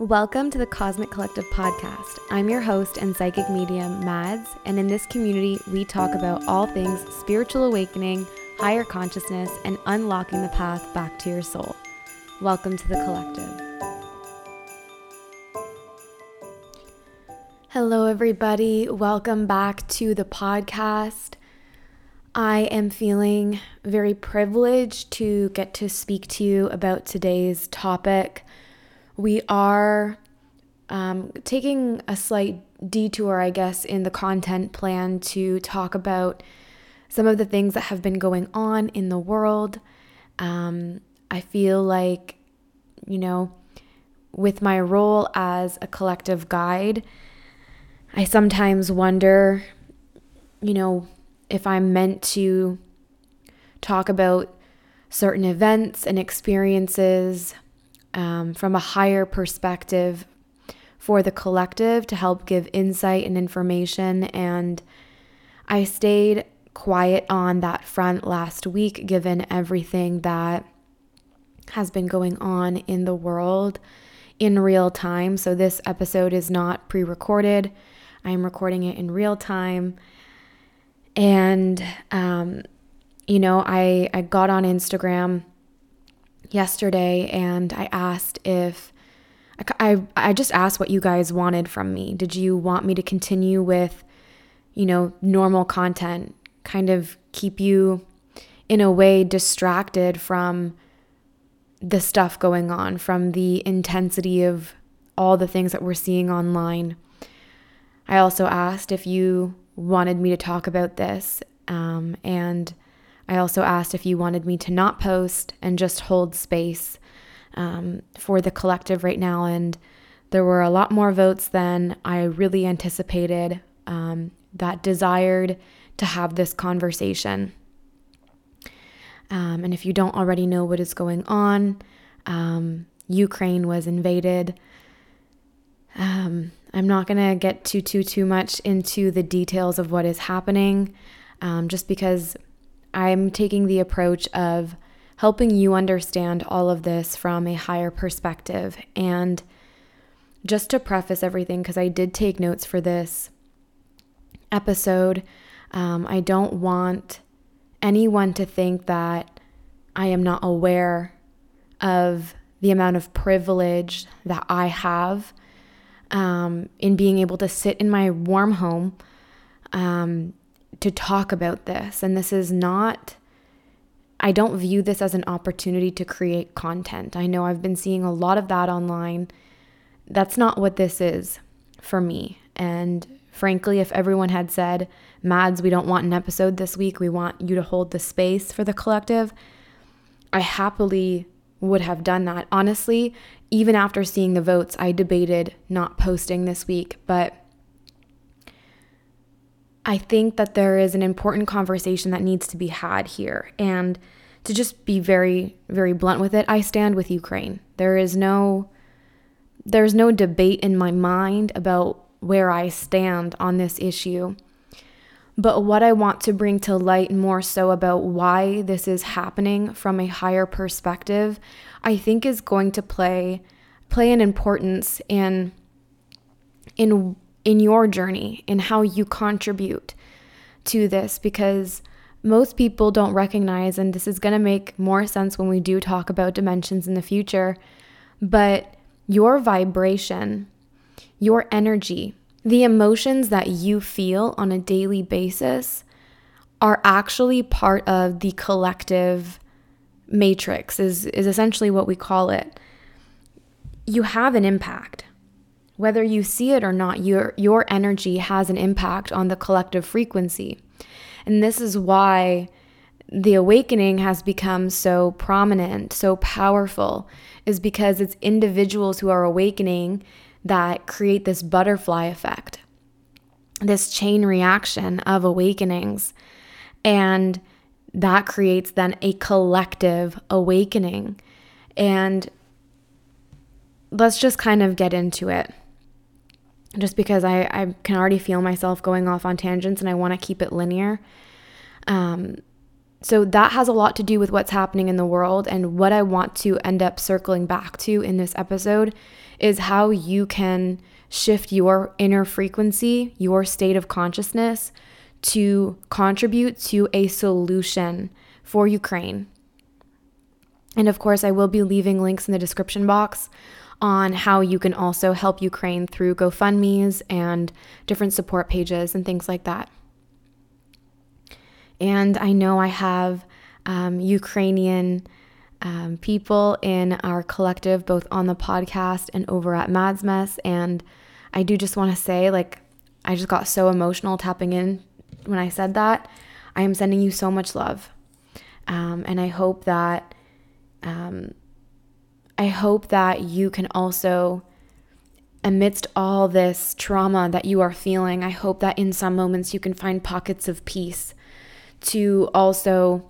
Welcome to the Cosmic Collective podcast. I'm your host and psychic medium, Mads, and in this community, we talk about all things spiritual awakening, higher consciousness, and unlocking the path back to your soul. Welcome to the collective. Hello, everybody. Welcome back to the podcast. I am feeling very privileged to get to speak to you about today's topic. We are um, taking a slight detour, I guess, in the content plan to talk about some of the things that have been going on in the world. Um, I feel like, you know, with my role as a collective guide, I sometimes wonder, you know, if I'm meant to talk about certain events and experiences um, from a higher perspective for the collective to help give insight and information. And I stayed quiet on that front last week, given everything that has been going on in the world in real time. So, this episode is not pre recorded. I'm recording it in real time. And, um, you know, I, I got on Instagram yesterday and I asked if I, I, just asked what you guys wanted from me. Did you want me to continue with, you know, normal content, kind of keep you in a way distracted from the stuff going on, from the intensity of all the things that we're seeing online? I also asked if you wanted me to talk about this. Um, and I also asked if you wanted me to not post and just hold space um, for the collective right now. And there were a lot more votes than I really anticipated um, that desired to have this conversation. Um, and if you don't already know what is going on, um, Ukraine was invaded. Um, I'm not going to get too, too, too much into the details of what is happening, um, just because I'm taking the approach of helping you understand all of this from a higher perspective. And just to preface everything, because I did take notes for this episode, um, I don't want anyone to think that I am not aware of the amount of privilege that I have um, in being able to sit in my warm home um, to talk about this. And this is not, I don't view this as an opportunity to create content. I know I've been seeing a lot of that online. That's not what this is for me. And frankly, if everyone had said, Mads, we don't want an episode this week, we want you to hold the space for the collective, I happily would have done that. Honestly, even after seeing the votes, I debated not posting this week, but I think that there is an important conversation that needs to be had here. And to just be very, very blunt with it, I stand with Ukraine. There is no there's no debate in my mind about where I stand on this issue. But what I want to bring to light more so about why this is happening from a higher perspective, I think is going to play play an importance in in in your journey in how you contribute to this because most people don't recognize and this is going to make more sense when we do talk about dimensions in the future but your vibration your energy the emotions that you feel on a daily basis are actually part of the collective matrix is is essentially what we call it. You have an impact whether you see it or not your your energy has an impact on the collective frequency and this is why the awakening has become so prominent so powerful is because it's individuals who are awakening that create this butterfly effect, this chain reaction of awakenings. And that creates then a collective awakening. And let's just kind of get into it. Just because I, I can already feel myself going off on tangents and I want to keep it linear. Um, so that has a lot to do with what's happening in the world. And what I want to end up circling back to in this episode is how you can shift your inner frequency, your state of consciousness to contribute to a solution for Ukraine. And of course, I will be leaving links in the description box on how you can also help Ukraine through GoFundMe's and different support pages and things like that. And I know I have um, Ukrainian um, people in our collective, both on the podcast and over at Madds Mess. And I do just want to say, like, I just got so emotional tapping in when I said that. I am sending you so much love. Um, and I hope that, um, I hope that you can also, amidst all this trauma that you are feeling, I hope that in some moments you can find pockets of peace to also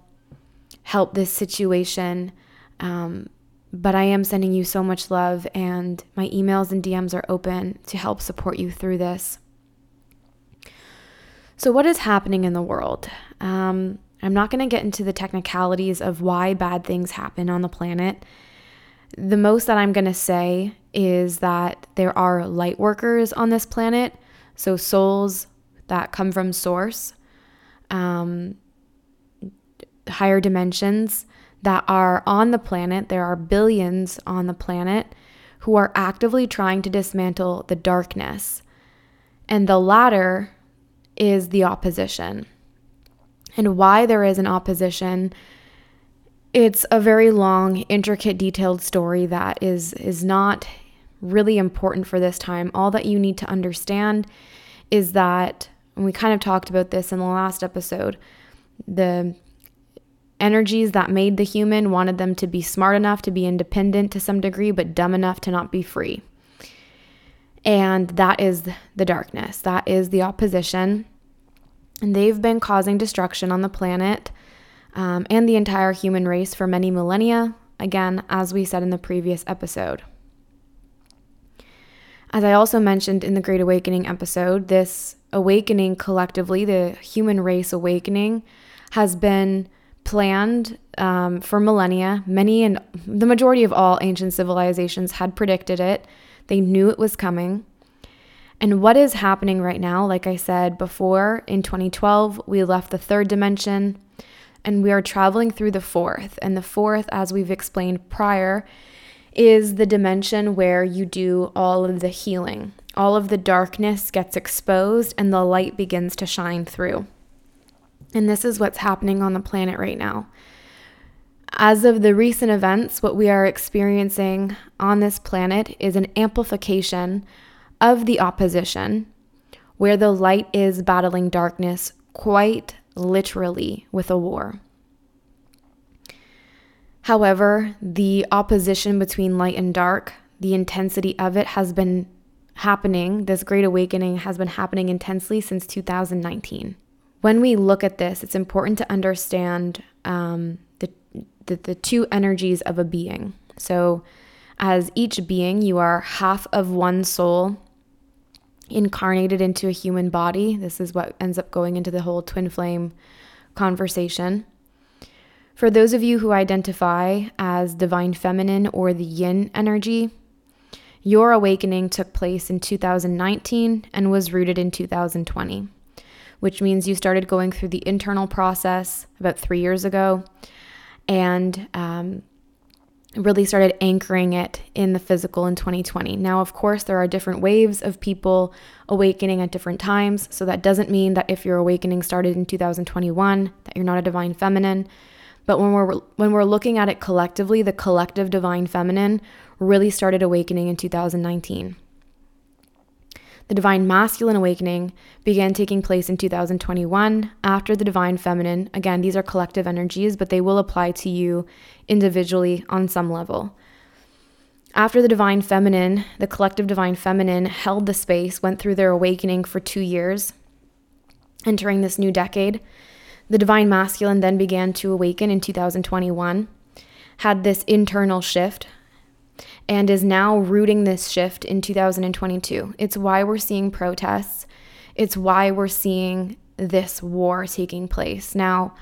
help this situation. Um, but I am sending you so much love, and my emails and DMs are open to help support you through this. So, what is happening in the world? Um, I'm not going to get into the technicalities of why bad things happen on the planet. The most that I'm going to say is that there are light workers on this planet, so souls that come from source, um, higher dimensions that are on the planet. There are billions on the planet who are actively trying to dismantle the darkness. And the latter is the opposition. And why there is an opposition, it's a very long, intricate, detailed story that is is not really important for this time. All that you need to understand is that and we kind of talked about this in the last episode, the energies that made the human wanted them to be smart enough to be independent to some degree, but dumb enough to not be free. And that is the darkness, that is the opposition. And they've been causing destruction on the planet um, and the entire human race for many millennia, again, as we said in the previous episode. As I also mentioned in the Great Awakening episode, this awakening collectively, the human race awakening, has been planned um, for millennia. Many and the majority of all ancient civilizations had predicted it, they knew it was coming. And what is happening right now, like I said before, in 2012, we left the third dimension and we are traveling through the fourth. And the fourth, as we've explained prior, is the dimension where you do all of the healing. All of the darkness gets exposed and the light begins to shine through. And this is what's happening on the planet right now. As of the recent events, what we are experiencing on this planet is an amplification of the opposition, where the light is battling darkness quite literally with a war. However, the opposition between light and dark, the intensity of it has been happening, this great awakening has been happening intensely since 2019 when we look at this, it's important to understand um, the, the, the two energies of a being. So, as each being, you are half of one soul incarnated into a human body. This is what ends up going into the whole twin flame conversation. For those of you who identify as divine feminine or the yin energy, your awakening took place in 2019 and was rooted in 2020 which means you started going through the internal process about three years ago and um, really started anchoring it in the physical in 2020. Now, of course, there are different waves of people awakening at different times. So that doesn't mean that if your awakening started in 2021, that you're not a divine feminine. But when we're when we're looking at it collectively, the collective divine feminine really started awakening in 2019. The divine masculine awakening began taking place in 2021 after the divine feminine. Again, these are collective energies, but they will apply to you individually on some level. After the divine feminine, the collective divine feminine held the space, went through their awakening for two years, entering this new decade. The divine masculine then began to awaken in 2021, had this internal shift and is now rooting this shift in 2022. It's why we're seeing protests. It's why we're seeing this war taking place. Now,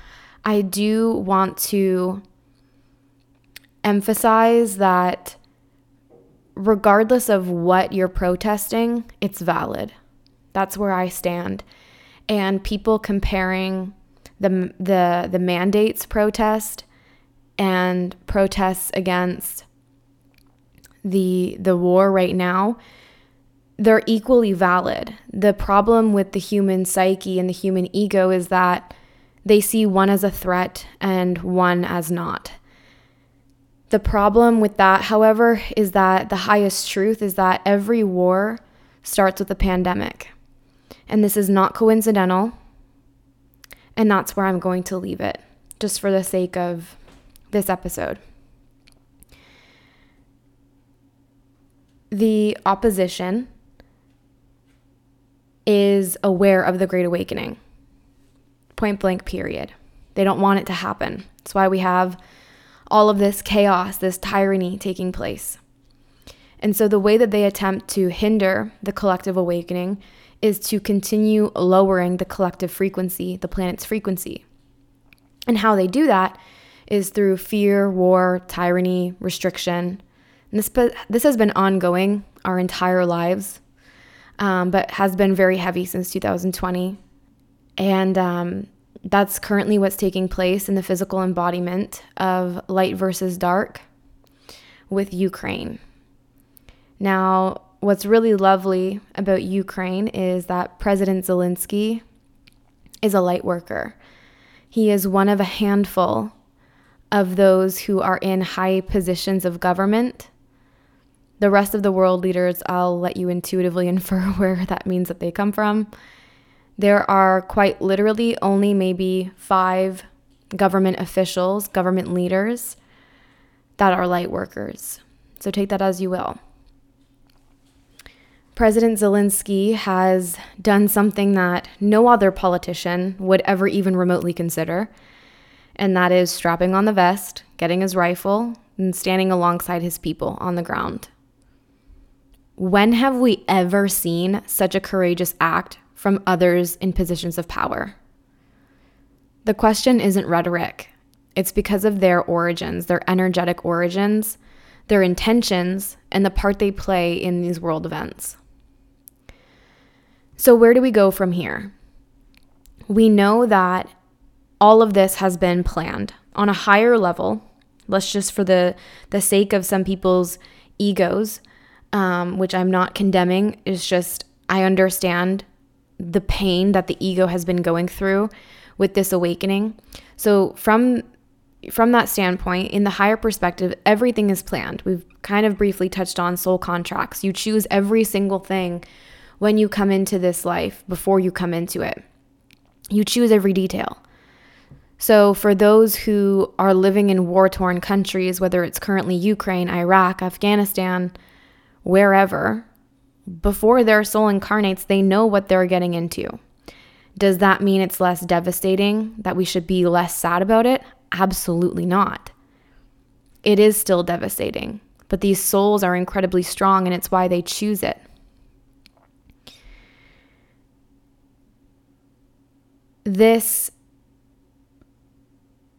I do want to emphasize that regardless of what you're protesting, it's valid. That's where I stand. And people comparing the the the mandates protest and protests against the the war right now they're equally valid. The problem with the human psyche and the human ego is that they see one as a threat and one as not. The problem with that, however, is that the highest truth is that every war starts with a pandemic. And this is not coincidental. And that's where I'm going to leave it, just for the sake of this episode. The opposition is aware of the Great Awakening. Point blank, period. They don't want it to happen. That's why we have all of this chaos, this tyranny taking place. And so, the way that they attempt to hinder the collective awakening is to continue lowering the collective frequency, the planet's frequency. And how they do that is through fear, war, tyranny, restriction. This, this has been ongoing our entire lives, um, but has been very heavy since 2020. And um, that's currently what's taking place in the physical embodiment of light versus dark with Ukraine. Now, what's really lovely about Ukraine is that President Zelensky is a light worker. He is one of a handful of those who are in high positions of government. The rest of the world leaders, I'll let you intuitively infer where that means that they come from. There are quite literally only maybe five government officials, government leaders that are light workers. So take that as you will. President Zelensky has done something that no other politician would ever even remotely consider, and that is strapping on the vest, getting his rifle, and standing alongside his people on the ground. When have we ever seen such a courageous act from others in positions of power? The question isn't rhetoric. It's because of their origins, their energetic origins, their intentions, and the part they play in these world events. So, where do we go from here? We know that all of this has been planned on a higher level. Let's just, for the, the sake of some people's egos, um, which I'm not condemning, is just I understand the pain that the ego has been going through with this awakening. So, from from that standpoint, in the higher perspective, everything is planned. We've kind of briefly touched on soul contracts. You choose every single thing when you come into this life before you come into it. You choose every detail. So, for those who are living in war torn countries, whether it's currently Ukraine, Iraq, Afghanistan, wherever, before their soul incarnates, they know what they're getting into. Does that mean it's less devastating, that we should be less sad about it? Absolutely not. It is still devastating, but these souls are incredibly strong, and it's why they choose it. this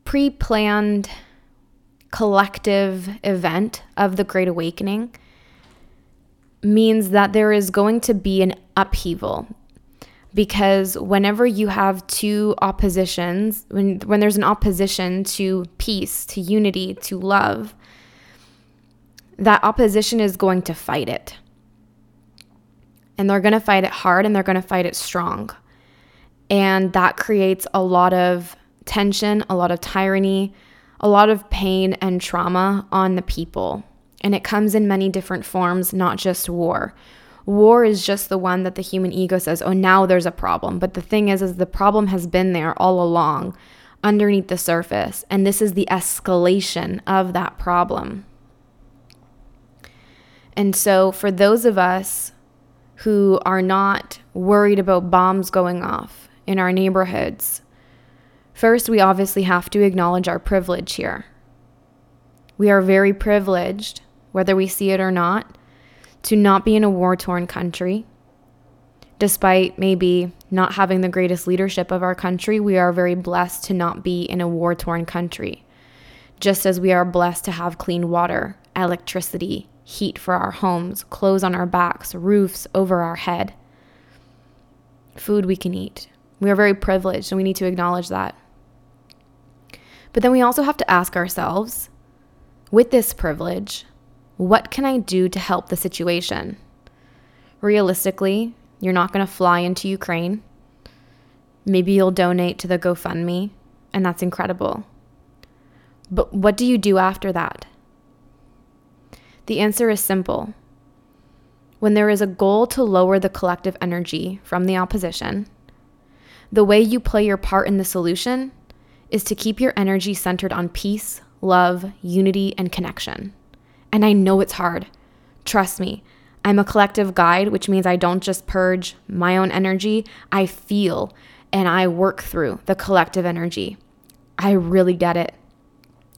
pre planned collective event of the Great Awakening means that there is going to be an upheaval. Because whenever you have two oppositions when when there's an opposition to peace to unity to love that opposition is going to fight it. And they're going to fight it hard and they're going to fight it strong. And that creates a lot of tension, a lot of tyranny, a lot of pain and trauma on the people. And it comes in many different forms, not just war. War is just the one that the human ego says, oh, now there's a problem. But the thing is, is the problem has been there all along underneath the surface. And this is the escalation of that problem. And so, for those of us who are not worried about bombs going off, in our neighborhoods. First, we obviously have to acknowledge our privilege here. We are very privileged, whether we see it or not, to not be in a war torn country, despite maybe not having the greatest leadership of our country, we are very blessed to not be in a war torn country. Just as we are blessed to have clean water, electricity, heat for our homes, clothes on our backs, roofs over our head, food we can eat. We are very privileged and we need to acknowledge that. But then we also have to ask ourselves with this privilege, what can I do to help the situation? Realistically, you're not going to fly into Ukraine. Maybe you'll donate to the GoFundMe, and that's incredible. But what do you do after that? The answer is simple. When there is a goal to lower the collective energy from the opposition, the way you play your part in the solution is to keep your energy centered on peace, love, unity, and connection. And I know it's hard. Trust me, I'm a collective guide, which means I don't just purge my own energy, I feel and I work through the collective energy. I really get it.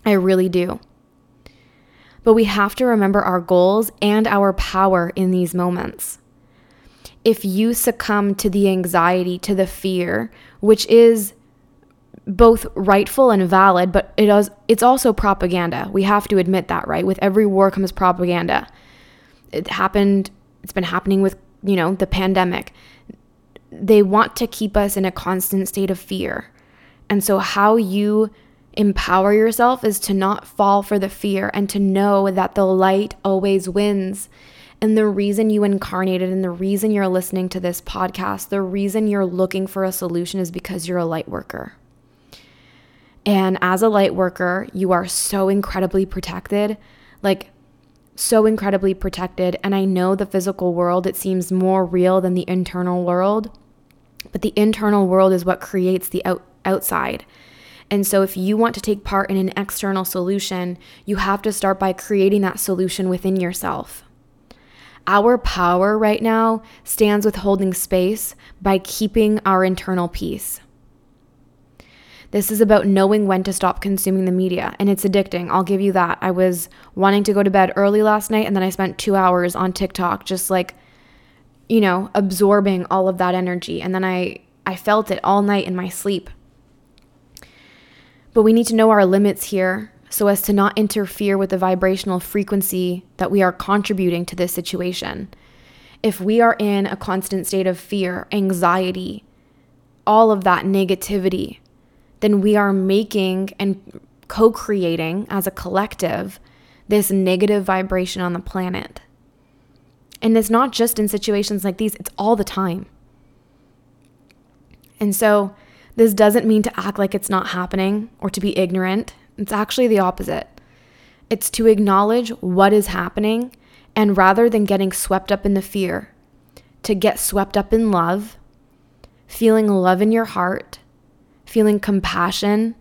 I really do. But we have to remember our goals and our power in these moments. If you succumb to the anxiety, to the fear, which is both rightful and valid, but it is, it's also propaganda. We have to admit that, right? With every war comes propaganda it happened, it's been happening with, you know, the pandemic. They want to keep us in a constant state of fear. And so, how you empower yourself is to not fall for the fear and to know that the light always wins. And the reason you incarnated and the reason you're listening to this podcast, the reason you're looking for a solution is because you're a light worker. And as a light worker, you are so incredibly protected. Like, so incredibly protected. And I know the physical world, it seems more real than the internal world. But the internal world is what creates the out- outside. And so, if you want to take part in an external solution, you have to start by creating that solution within yourself. Our power right now stands with holding space by keeping our internal peace. This is about knowing when to stop consuming the media, and it's addicting. I'll give you that. I was wanting to go to bed early last night, and then I spent two hours on TikTok, just like, you know, absorbing all of that energy. And then I, I felt it all night in my sleep. But we need to know our limits here so as to not interfere with the vibrational frequency that we are contributing to this situation. If we are in a constant state of fear, anxiety, all of that negativity, then we are making and co creating as a collective this negative vibration on the planet. And it's not just in situations like these, it's all the time. And so, this doesn't mean to act like it's not happening or to be ignorant. It's actually the opposite. It's to acknowledge what is happening and rather than getting swept up in the fear, to get swept up in love, feeling love in your heart, feeling compassion,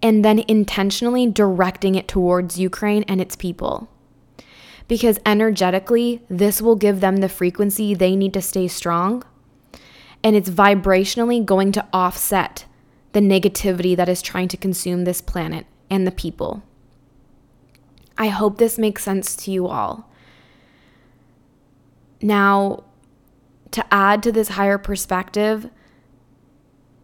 and then intentionally directing it towards Ukraine and its people. Because energetically, this will give them the frequency they need to stay strong. And it's vibrationally going to offset the negativity that is trying to consume this planet and the people. I hope this makes sense to you all. Now, to add to this higher perspective,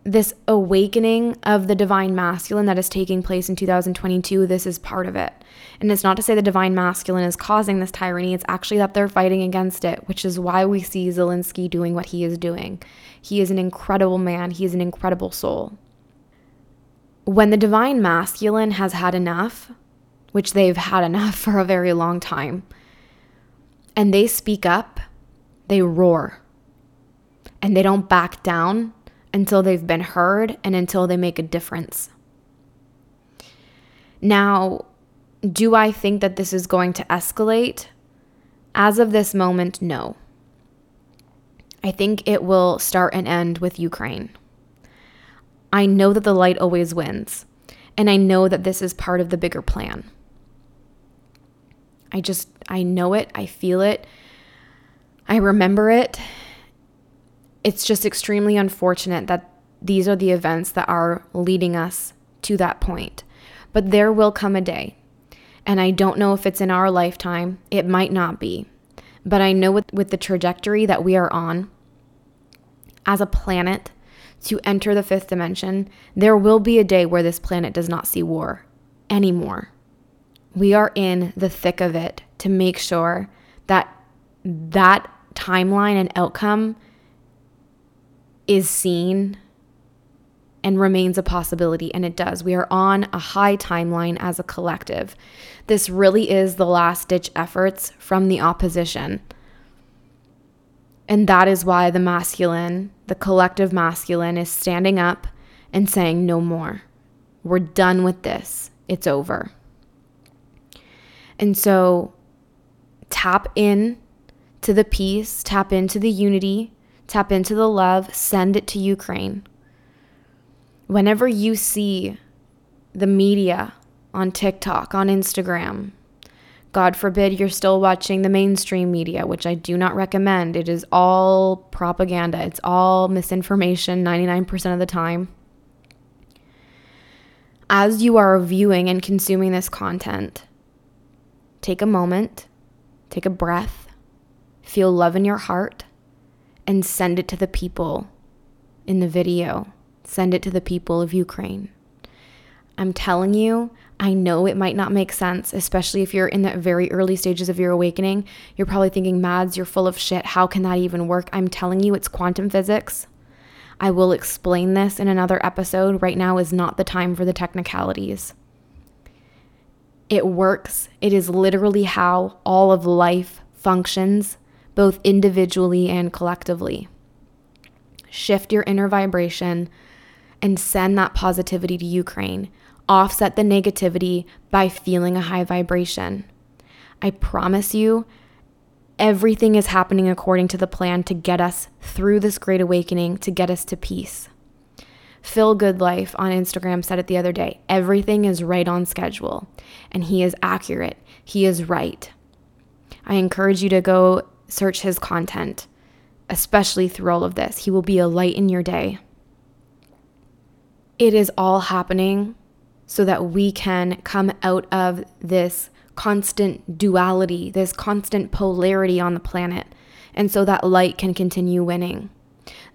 this awakening of the divine masculine that is taking place in 2022, this is part of it. And it's not to say the divine masculine is causing this tyranny, it's actually that they're fighting against it, which is why we see Zelensky doing what he is doing. He is an incredible man, he is an incredible soul. When the divine masculine has had enough, which they've had enough for a very long time, and they speak up, they roar. And they don't back down until they've been heard and until they make a difference. Now, do I think that this is going to escalate? As of this moment, no. I think it will start and end with Ukraine. I know that the light always wins, and I know that this is part of the bigger plan. I just, I know it, I feel it, I remember it, it's just extremely unfortunate that these are the events that are leading us to that point. But there will come a day, and I don't know if it's in our lifetime, it might not be. But I know with, with the trajectory that we are on, as a planet to enter the fifth dimension, there will be a day where this planet does not see war anymore. We are in the thick of it to make sure that that timeline and outcome is seen and remains a possibility, and it does. We are on a high timeline as a collective. This really is the last ditch efforts from the opposition. And that is why the masculine, the collective masculine, is standing up and saying, no more. We're done with this. It's over. And so tap in to the peace, tap into the unity, tap into the love, send it to Ukraine whenever you see the media on TikTok, on Instagram, God forbid you're still watching the mainstream media, which I do not recommend. It is all propaganda, it's all misinformation 99% of the time. As you are viewing and consuming this content, take a moment, take a breath, feel love in your heart, and send it to the people in the video Send it to the people of Ukraine. I'm telling you, I know it might not make sense, especially if you're in the very early stages of your awakening. You're probably thinking, Mads, you're full of shit. How can that even work? I'm telling you, it's quantum physics. I will explain this in another episode. Right now is not the time for the technicalities. It works. It is literally how all of life functions, both individually and collectively. Shift your inner vibration and send that positivity to Ukraine. Offset the negativity by feeling a high vibration. I promise you, everything is happening according to the plan to get us through this great awakening, to get us to peace. Phil Goodlife on Instagram said it the other day everything is right on schedule, and he is accurate. He is right. I encourage you to go search his content, especially through all of this. He will be a light in your day it is all happening so that we can come out of this constant duality, this constant polarity on the planet, and so that light can continue winning.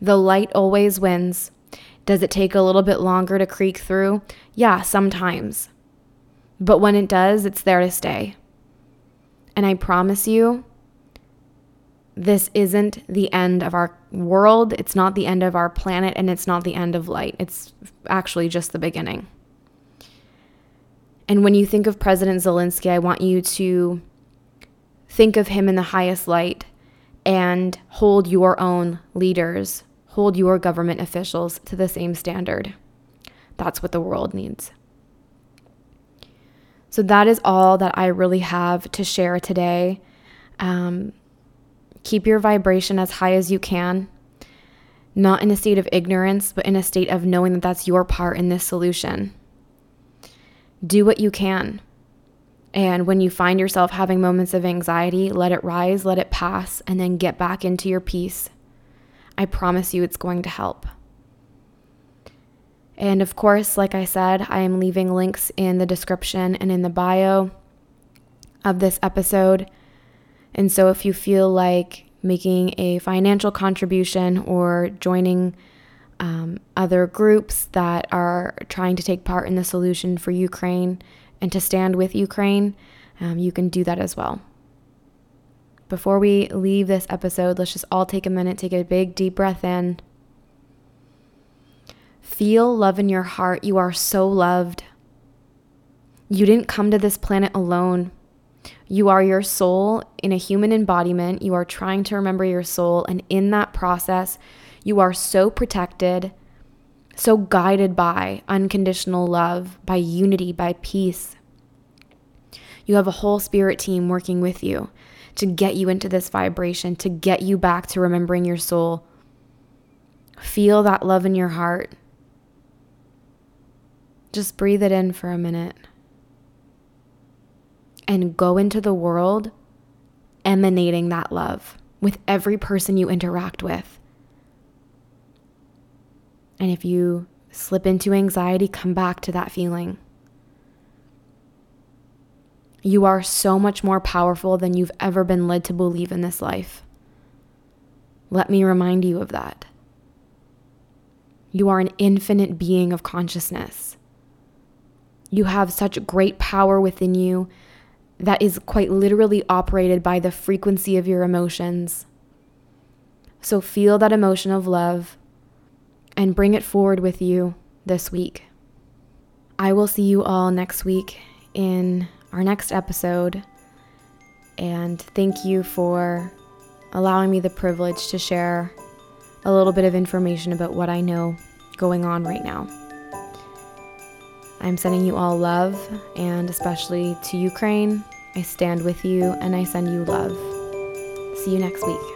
The light always wins. Does it take a little bit longer to creak through? Yeah, sometimes. But when it does, it's there to stay. And I promise you, this isn't the end of our world. It's not the end of our planet, and it's not the end of light. It's actually just the beginning. And when you think of President Zelensky, I want you to think of him in the highest light and hold your own leaders, hold your government officials to the same standard. That's what the world needs. So, that is all that I really have to share today. Um, Keep your vibration as high as you can, not in a state of ignorance, but in a state of knowing that that's your part in this solution. Do what you can. And when you find yourself having moments of anxiety, let it rise, let it pass, and then get back into your peace. I promise you it's going to help. And of course, like I said, I am leaving links in the description and in the bio of this episode. And so if you feel like making a financial contribution or joining um, other groups that are trying to take part in the solution for Ukraine and to stand with Ukraine, um, you can do that as well. Before we leave this episode, let's just all take a minute, take a big deep breath in. Feel love in your heart. You are so loved. You didn't come to this planet alone. You are your soul in a human embodiment. You are trying to remember your soul. And in that process, you are so protected, so guided by unconditional love, by unity, by peace. You have a whole spirit team working with you to get you into this vibration, to get you back to remembering your soul. Feel that love in your heart. Just breathe it in for a minute and go into the world emanating that love with every person you interact with. And if you slip into anxiety, come back to that feeling. You are so much more powerful than you've ever been led to believe in this life. Let me remind you of that. You are an infinite being of consciousness. You have such great power within you that is quite literally operated by the frequency of your emotions. So feel that emotion of love and bring it forward with you this week. I will see you all next week in our next episode. And thank you for allowing me the privilege to share a little bit of information about what I know going on right now. I'm sending you all love, and especially to Ukraine. I stand with you and I send you love. See you next week.